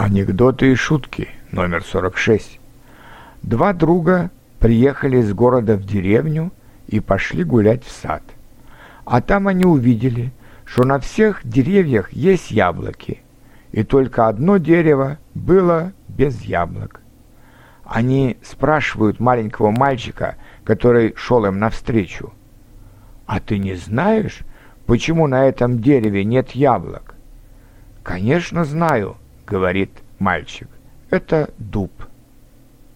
Анекдоты и шутки, номер 46. Два друга приехали из города в деревню и пошли гулять в сад. А там они увидели, что на всех деревьях есть яблоки, и только одно дерево было без яблок. Они спрашивают маленького мальчика, который шел им навстречу, «А ты не знаешь, почему на этом дереве нет яблок?» «Конечно знаю», — говорит мальчик. «Это дуб».